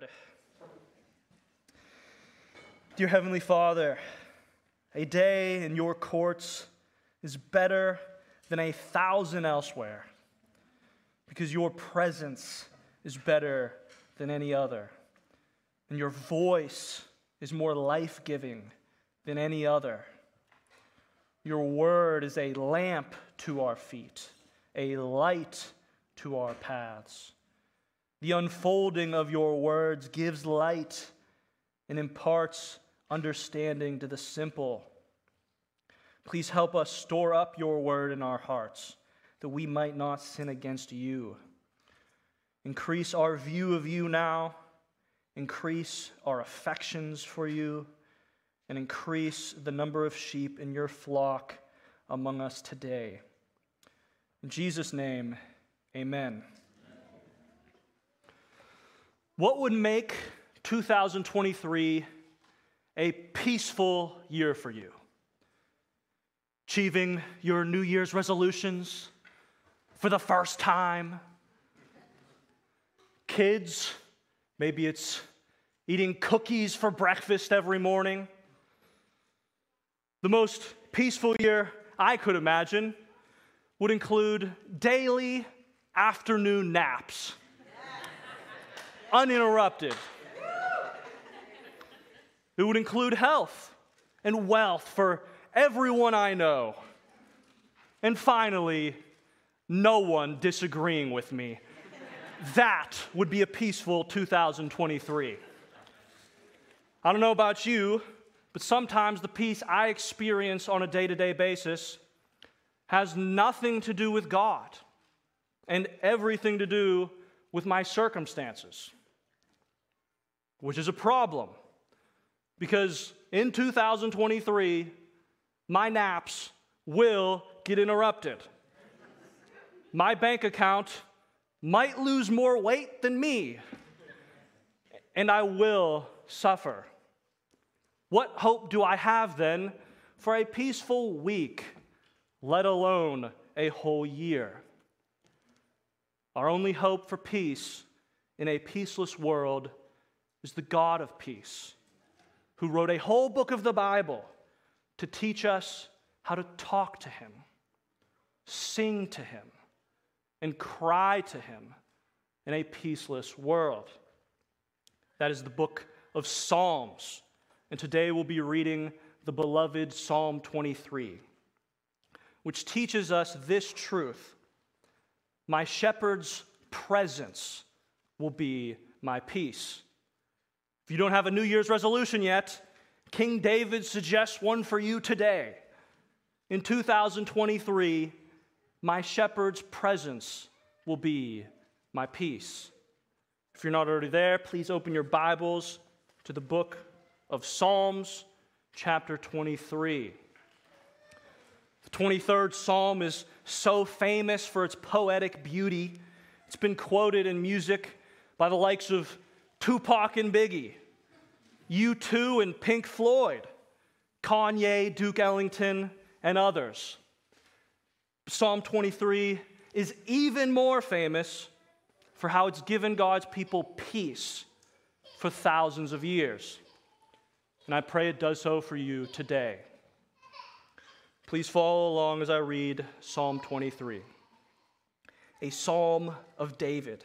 word. Dear Heavenly Father, a day in your courts is better than a thousand elsewhere because your presence is better than any other, and your voice is more life giving than any other. Your word is a lamp to our feet, a light to our paths. The unfolding of your words gives light and imparts understanding to the simple. Please help us store up your word in our hearts that we might not sin against you. Increase our view of you now, increase our affections for you, and increase the number of sheep in your flock among us today. In Jesus' name, amen. What would make 2023 a peaceful year for you? Achieving your New Year's resolutions for the first time? Kids, maybe it's eating cookies for breakfast every morning. The most peaceful year I could imagine would include daily afternoon naps uninterrupted. It would include health and wealth for everyone I know. And finally, no one disagreeing with me. That would be a peaceful 2023. I don't know about you, but sometimes the peace I experience on a day to day basis has nothing to do with God and everything to do with my circumstances which is a problem because in 2023, my naps will get interrupted. My bank account might lose more weight than me, and I will suffer. What hope do I have then for a peaceful week, let alone a whole year? Our only hope for peace in a peaceless world is the God of peace, who wrote a whole book of the Bible to teach us how to talk to Him, sing to Him, and cry to Him in a peaceless world. That is the book of Psalms. And today we'll be reading the beloved Psalm 23, which teaches us this truth My shepherd's presence will be my peace. If you don't have a New Year's resolution yet, King David suggests one for you today. In 2023, my shepherd's presence will be my peace. If you're not already there, please open your Bibles to the book of Psalms, chapter 23. The 23rd Psalm is so famous for its poetic beauty. It's been quoted in music by the likes of Tupac and Biggie, U2 and Pink Floyd, Kanye, Duke Ellington, and others. Psalm 23 is even more famous for how it's given God's people peace for thousands of years. And I pray it does so for you today. Please follow along as I read Psalm 23, a psalm of David.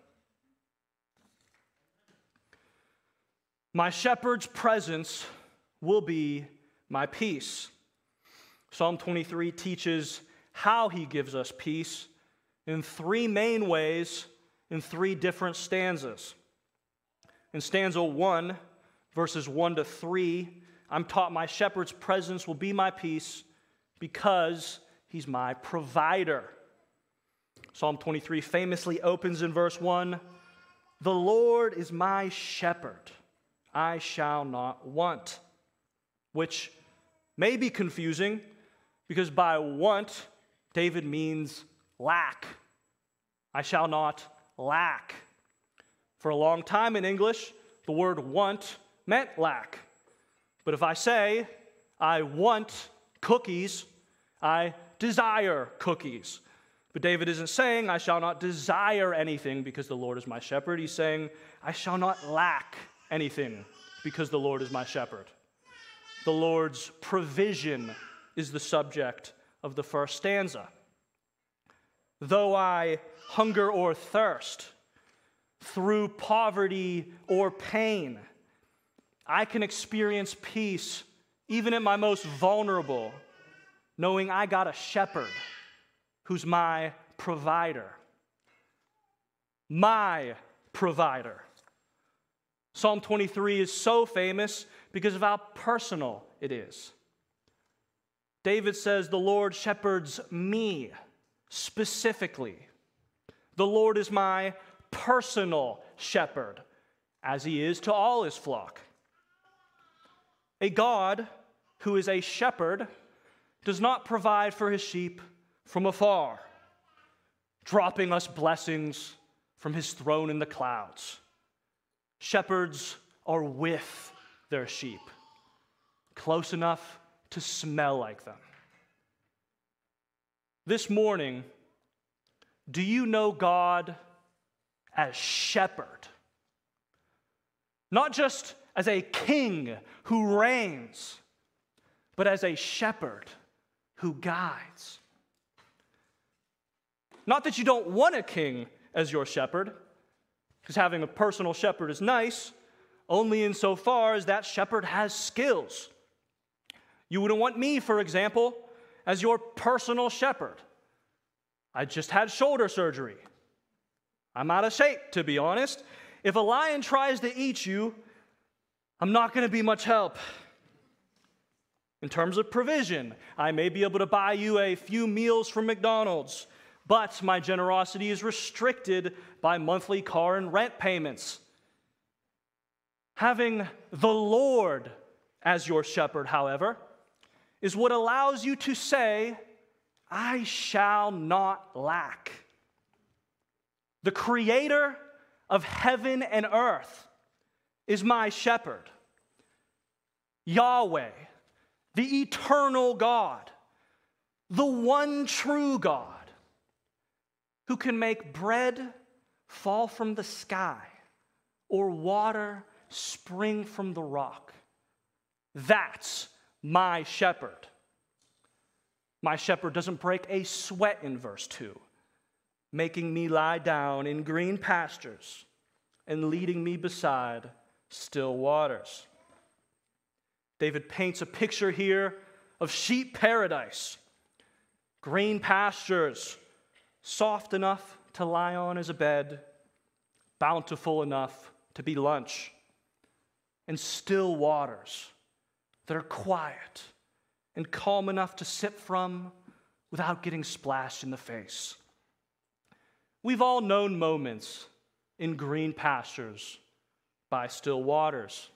My shepherd's presence will be my peace. Psalm 23 teaches how he gives us peace in three main ways in three different stanzas. In stanza 1, verses 1 to 3, I'm taught my shepherd's presence will be my peace because he's my provider. Psalm 23 famously opens in verse 1 The Lord is my shepherd, I shall not want, which may be confusing because by want, David means lack. I shall not lack. For a long time in English, the word want meant lack. But if I say, I want cookies, I desire cookies. But David isn't saying, I shall not desire anything because the Lord is my shepherd. He's saying, I shall not lack anything because the Lord is my shepherd. The Lord's provision is the subject of the first stanza. Though I hunger or thirst, through poverty or pain, I can experience peace even at my most vulnerable, knowing I got a shepherd who's my provider. My provider. Psalm 23 is so famous because of how personal it is. David says, The Lord shepherds me specifically. The Lord is my personal shepherd, as he is to all his flock. A God who is a shepherd does not provide for his sheep from afar, dropping us blessings from his throne in the clouds. Shepherds are with their sheep, close enough to smell like them. This morning, do you know God as shepherd? Not just as a king who reigns, but as a shepherd who guides. Not that you don't want a king as your shepherd, because having a personal shepherd is nice, only insofar as that shepherd has skills. You wouldn't want me, for example, as your personal shepherd. I just had shoulder surgery. I'm out of shape, to be honest. If a lion tries to eat you, I'm not going to be much help. In terms of provision, I may be able to buy you a few meals from McDonald's, but my generosity is restricted by monthly car and rent payments. Having the Lord as your shepherd, however, is what allows you to say, I shall not lack. The creator of heaven and earth is my shepherd. Yahweh, the eternal God, the one true God, who can make bread fall from the sky or water spring from the rock. That's my shepherd. My shepherd doesn't break a sweat in verse 2, making me lie down in green pastures and leading me beside still waters. David paints a picture here of sheep paradise, green pastures, soft enough to lie on as a bed, bountiful enough to be lunch, and still waters that are quiet and calm enough to sip from without getting splashed in the face. We've all known moments in green pastures by still waters,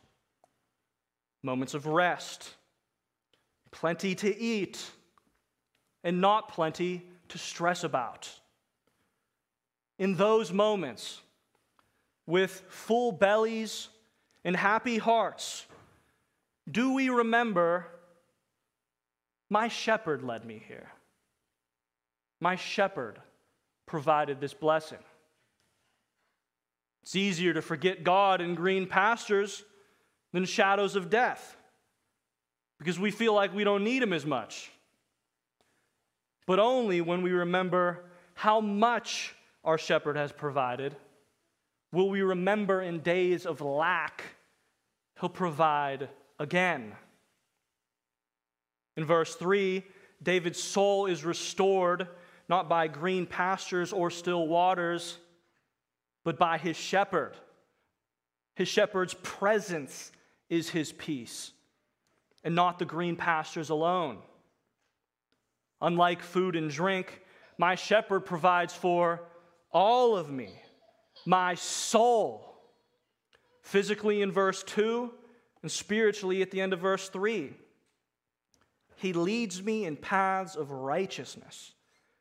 moments of rest, plenty to eat, and not plenty to stress about. In those moments, with full bellies and happy hearts, do we remember my shepherd led me here? My shepherd provided this blessing. It's easier to forget God in green pastures than shadows of death because we feel like we don't need Him as much. But only when we remember how much our shepherd has provided will we remember in days of lack he'll provide again. In verse 3, David's soul is restored not by green pastures or still waters, but by his shepherd. His shepherd's presence is his peace, and not the green pastures alone. Unlike food and drink, my shepherd provides for all of me, my soul. Physically in verse 2, and spiritually at the end of verse 3. He leads me in paths of righteousness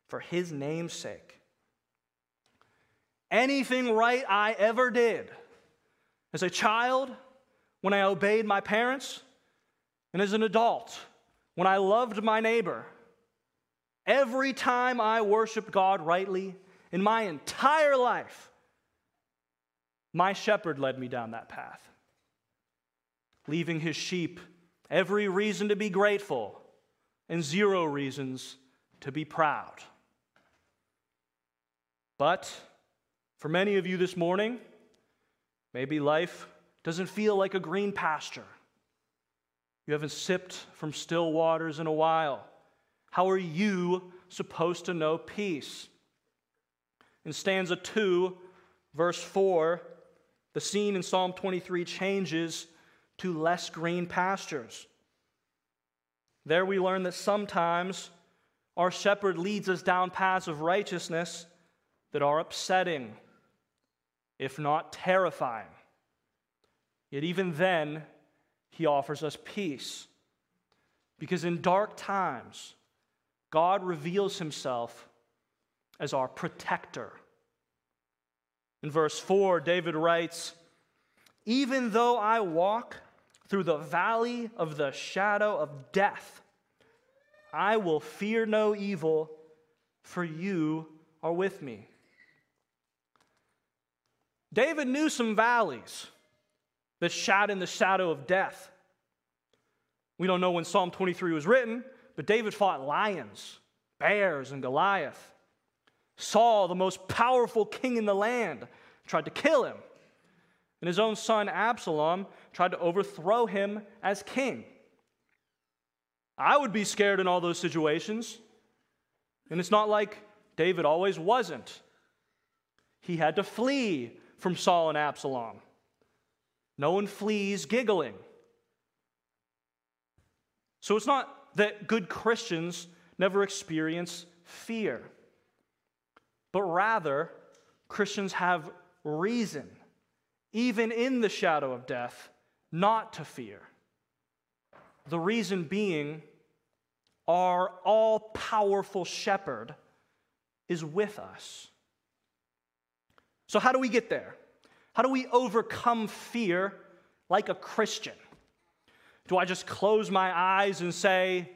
for his name's sake. Anything right I ever did as a child, when I obeyed my parents, and as an adult, when I loved my neighbor, every time I worshiped God rightly in my entire life, my shepherd led me down that path, leaving his sheep every reason to be grateful and zero reasons to be proud. But for many of you this morning, maybe life doesn't feel like a green pasture. You haven't sipped from still waters in a while. How are you supposed to know peace? In stanza 2, verse 4, the scene in Psalm 23 changes to less green pastures. There we learn that sometimes our shepherd leads us down paths of righteousness that are upsetting, if not terrifying. Yet even then, he offers us peace. Because in dark times, God reveals himself as our protector. In verse 4, David writes, Even though I walk through the valley of the shadow of death, I will fear no evil, for you are with me. David knew some valleys that shot in the shadow of death. We don't know when Psalm 23 was written, but David fought lions, bears, and Goliath. Saul, the most powerful king in the land, tried to kill him. And his own son Absalom tried to overthrow him as king. I would be scared in all those situations. And it's not like David always wasn't. He had to flee from Saul and Absalom. No one flees giggling. So it's not that good Christians never experience fear, but rather, Christians have reason, even in the shadow of death, not to fear. The reason being, our all powerful shepherd is with us. So, how do we get there? How do we overcome fear like a Christian? Do I just close my eyes and say,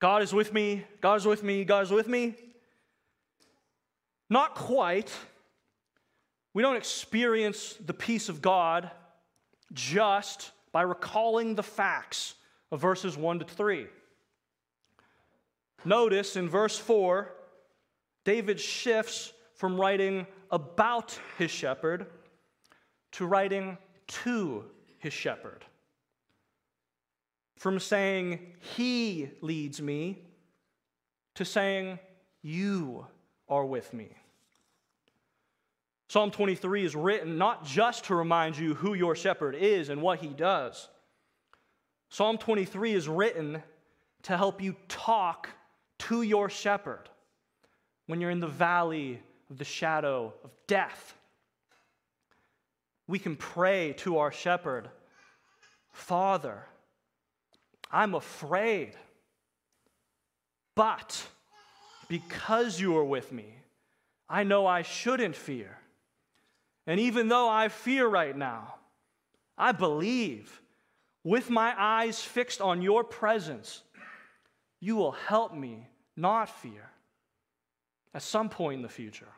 God is with me, God is with me, God is with me? Not quite. We don't experience the peace of God just by recalling the facts of verses 1 to 3. Notice in verse 4, David shifts from writing about his shepherd to writing to his shepherd. From saying, He leads me, to saying, You are with me. Psalm 23 is written not just to remind you who your shepherd is and what he does. Psalm 23 is written to help you talk to your shepherd when you're in the valley of the shadow of death. We can pray to our shepherd Father, I'm afraid, but because you are with me, I know I shouldn't fear. And even though I fear right now, I believe with my eyes fixed on your presence, you will help me not fear at some point in the future.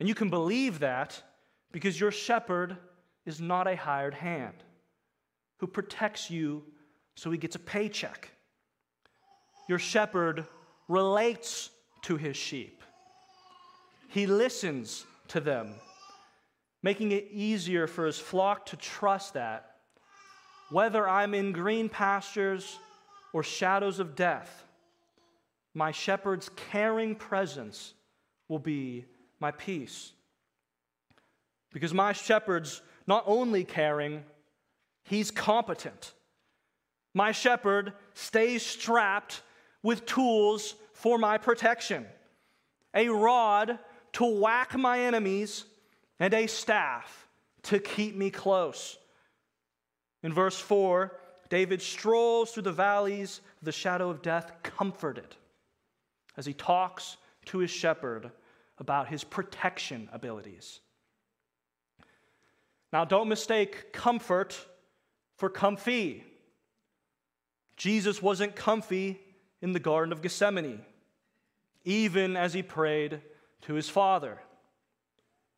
And you can believe that because your shepherd is not a hired hand who protects you so he gets a paycheck. Your shepherd relates to his sheep, he listens to them making it easier for his flock to trust that whether I'm in green pastures or shadows of death, my shepherd's caring presence will be my peace. Because my shepherd's not only caring, he's competent. My shepherd stays strapped with tools for my protection a rod to whack my enemies, and a staff to keep me close. In verse 4, David strolls through the valleys of the shadow of death, comforted, as he talks to his shepherd about his protection abilities. Now, don't mistake comfort for comfy. Jesus wasn't comfy in the Garden of Gethsemane, even as he prayed to his Father.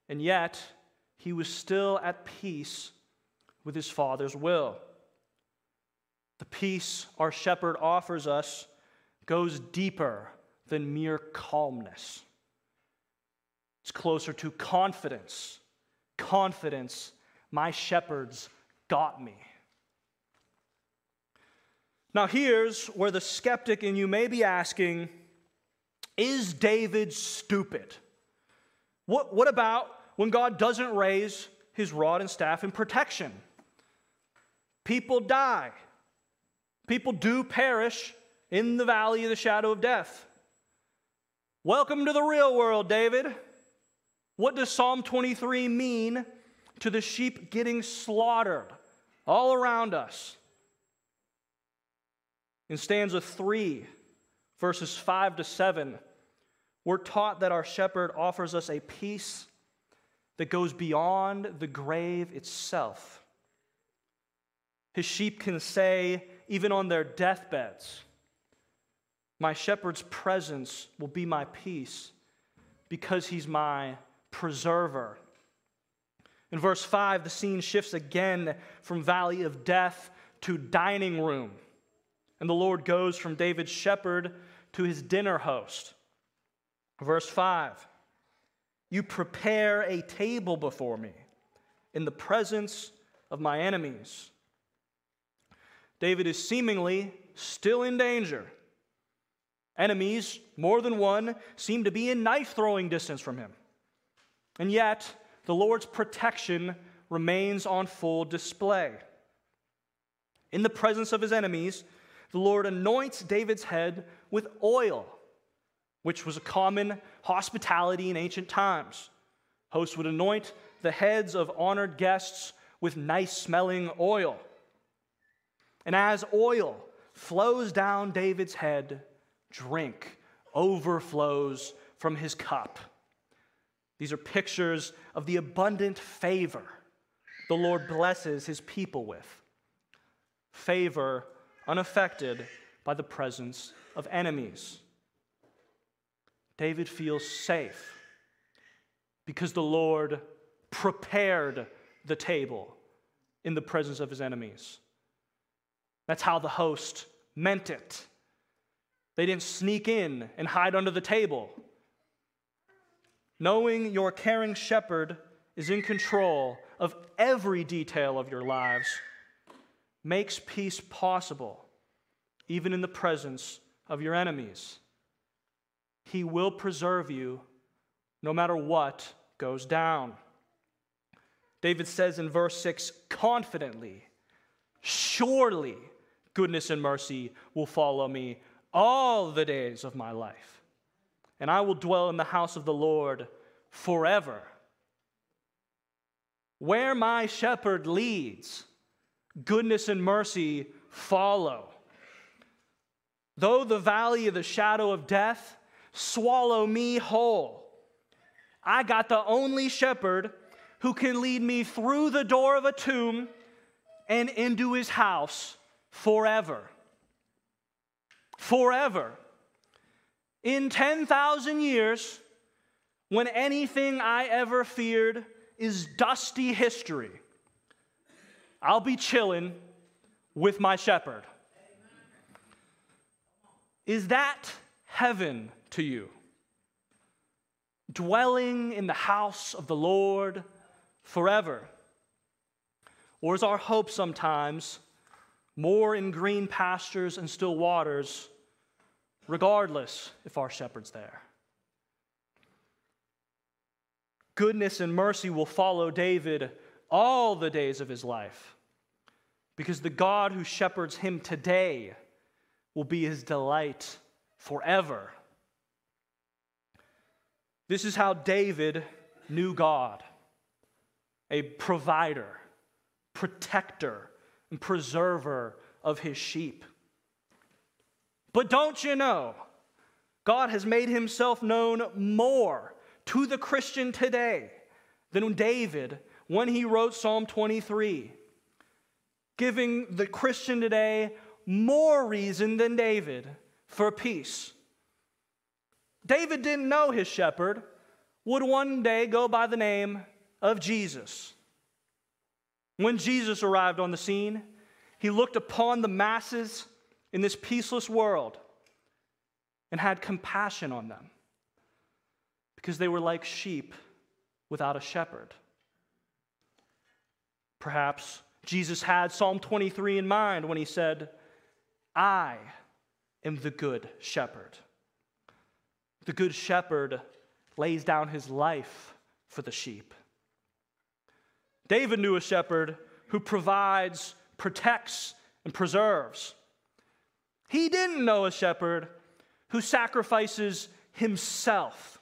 And yet, he was still at peace with his Father's will. The peace our shepherd offers us goes deeper than mere calmness. It's closer to confidence. Confidence, my shepherds got me. Now, here's where the skeptic in you may be asking Is David stupid? What, what about when God doesn't raise his rod and staff in protection? People die. People do perish in the valley of the shadow of death. Welcome to the real world, David. What does Psalm 23 mean to the sheep getting slaughtered all around us? In stanza 3, verses 5 to 7, we're taught that our shepherd offers us a peace that goes beyond the grave itself. His sheep can say, even on their deathbeds, My shepherd's presence will be my peace because he's my preserver. In verse 5, the scene shifts again from valley of death to dining room. And the Lord goes from David's shepherd to his dinner host. Verse 5 You prepare a table before me in the presence of my enemies. David is seemingly still in danger. Enemies, more than one, seem to be in knife throwing distance from him. And yet, the Lord's protection remains on full display. In the presence of his enemies, the Lord anoints David's head with oil, which was a common hospitality in ancient times. Hosts would anoint the heads of honored guests with nice smelling oil. And as oil flows down David's head, drink overflows from his cup. These are pictures of the abundant favor the Lord blesses his people with. Favor unaffected by the presence of enemies. David feels safe because the Lord prepared the table in the presence of his enemies. That's how the host meant it. They didn't sneak in and hide under the table. Knowing your caring shepherd is in control of every detail of your lives makes peace possible, even in the presence of your enemies. He will preserve you no matter what goes down. David says in verse 6 confidently, Surely goodness and mercy will follow me all the days of my life, and I will dwell in the house of the Lord forever. Where my shepherd leads, goodness and mercy follow. Though the valley of the shadow of death swallow me whole, I got the only shepherd who can lead me through the door of a tomb and into his house forever. Forever. In 10,000 years, when anything I ever feared is dusty history, I'll be chilling with my shepherd. Is that heaven to you? Dwelling in the house of the Lord forever? Or is our hope sometimes more in green pastures and still waters, regardless if our shepherd's there? Goodness and mercy will follow David all the days of his life because the God who shepherds him today will be his delight forever. This is how David knew God a provider, protector, and preserver of his sheep. But don't you know, God has made himself known more to the Christian today than when David when he wrote Psalm 23, giving the Christian today more reason than David for peace. David didn't know his shepherd would one day go by the name of Jesus. When Jesus arrived on the scene, he looked upon the masses in this peaceless world and had compassion on them because they were like sheep without a shepherd. Perhaps Jesus had Psalm 23 in mind when he said, I am the good shepherd. The good shepherd lays down his life for the sheep. David knew a shepherd who provides, protects, and preserves. He didn't know a shepherd who sacrifices himself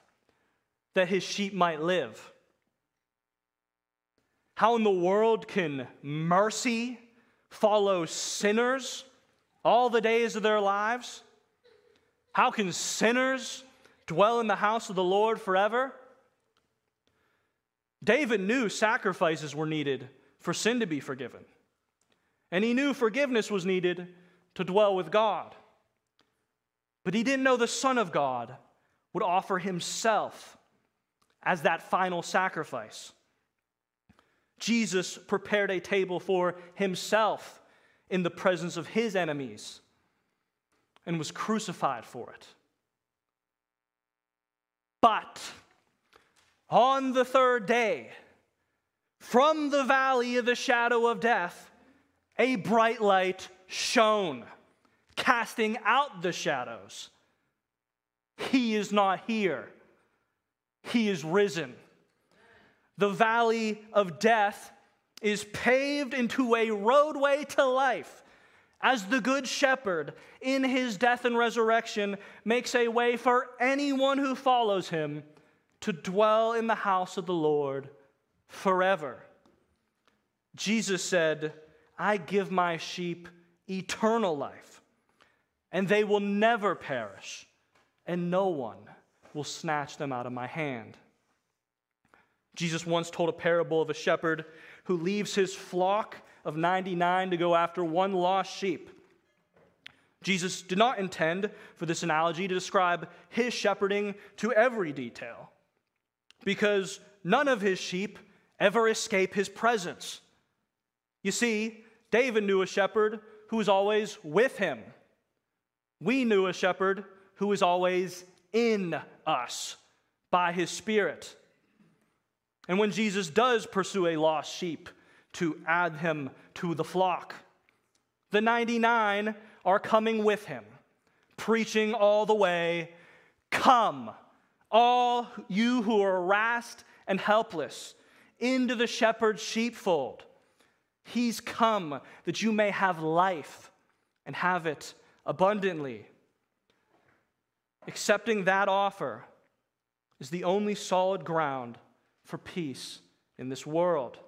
that his sheep might live. How in the world can mercy follow sinners all the days of their lives? How can sinners dwell in the house of the Lord forever? David knew sacrifices were needed for sin to be forgiven. And he knew forgiveness was needed to dwell with God. But he didn't know the Son of God would offer himself as that final sacrifice. Jesus prepared a table for himself in the presence of his enemies and was crucified for it. But on the third day, from the valley of the shadow of death, a bright light shone, casting out the shadows. He is not here, he is risen the valley of death is paved into a roadway to life as the good shepherd in his death and resurrection makes a way for anyone who follows him to dwell in the house of the Lord forever. Jesus said, I give my sheep eternal life, and they will never perish, and no one will snatch them out of my hand. Jesus once told a parable of a shepherd who leaves his flock of 99 to go after one lost sheep. Jesus did not intend for this analogy to describe his shepherding to every detail, because none of his sheep ever escape his presence. You see, David knew a shepherd who was always with him. We knew a shepherd who was always in us by his Spirit. And when Jesus does pursue a lost sheep to add him to the flock, the 99 are coming with him, preaching all the way Come, all you who are harassed and helpless, into the shepherd's sheepfold. He's come that you may have life and have it abundantly. Accepting that offer is the only solid ground for peace in this world.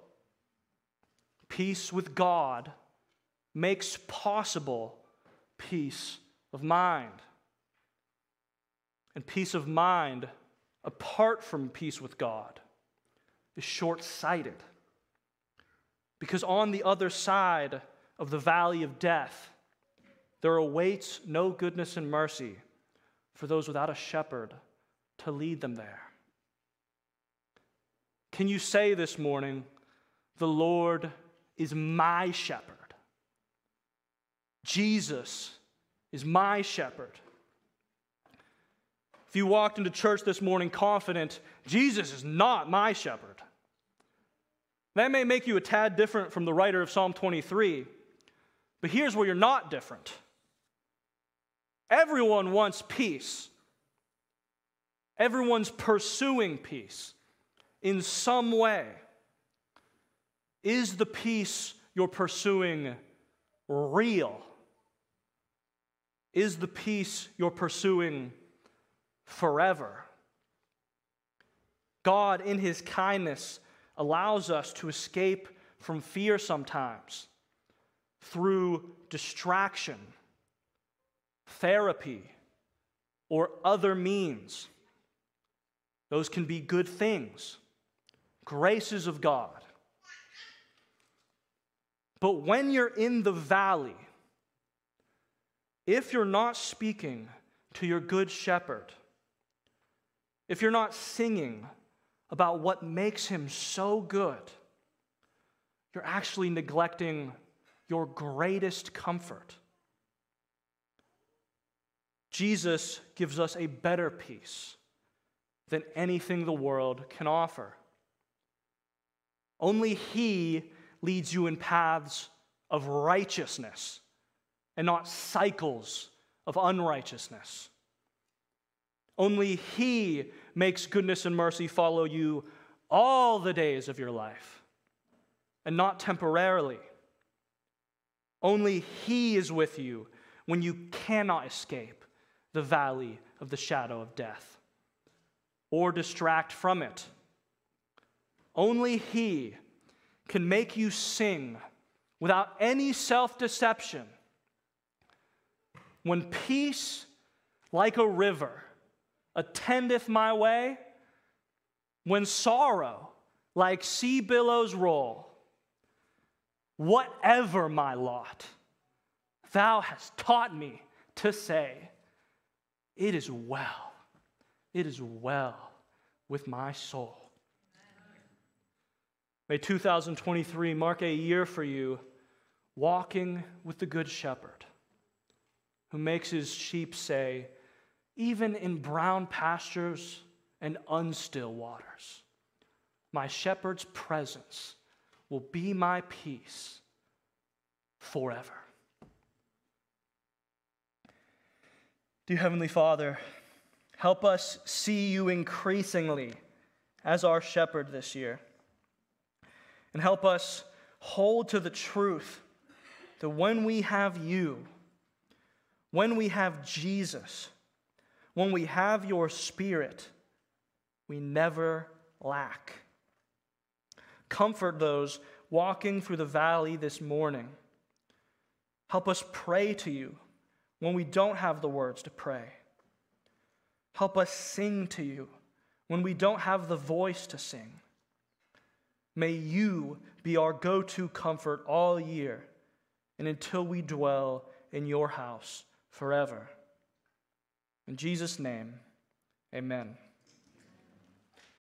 Peace with God makes possible peace of mind. And peace of mind, apart from peace with God, is short sighted. Because on the other side of the valley of death, there awaits no goodness and mercy for those without a shepherd to lead them there. Can you say this morning, The Lord is my shepherd? Jesus is my shepherd. If you walked into church this morning confident, Jesus is not my shepherd, That may make you a tad different from the writer of Psalm 23, but here's where you're not different. Everyone wants peace. Everyone's pursuing peace in some way. Is the peace you're pursuing real? Is the peace you're pursuing forever? God, in His kindness, allows us to escape from fear sometimes through distraction, therapy, or other means. Those can be good things, graces of God. But when you're in the valley, if you're not speaking to your good shepherd, if you're not singing about what makes him so good, you're actually neglecting your greatest comfort. Jesus gives us a better peace than anything the world can offer. Only He leads you in paths of righteousness and not cycles of unrighteousness. Only He makes goodness and mercy follow you all the days of your life and not temporarily. Only He is with you when you cannot escape the valley of the shadow of death or distract from it. Only He can make you sing without any self deception when peace, like a river, attendeth my way, when sorrow, like sea billows roll, whatever my lot, thou hast taught me to say, It is well, it is well with my soul. May 2023 mark a year for you walking with the Good Shepherd who makes his sheep say, even in brown pastures and unstill waters. My shepherd's presence will be my peace forever. Dear Heavenly Father, help us see you increasingly as our shepherd this year. And help us hold to the truth that when we have you, when we have Jesus, when we have your Spirit, we never lack. Comfort those walking through the valley this morning. Help us pray to you when we don't have the words to pray. Help us sing to you when we don't have the voice to sing. May you be our go to comfort all year and until we dwell in your house forever. In Jesus' name, amen.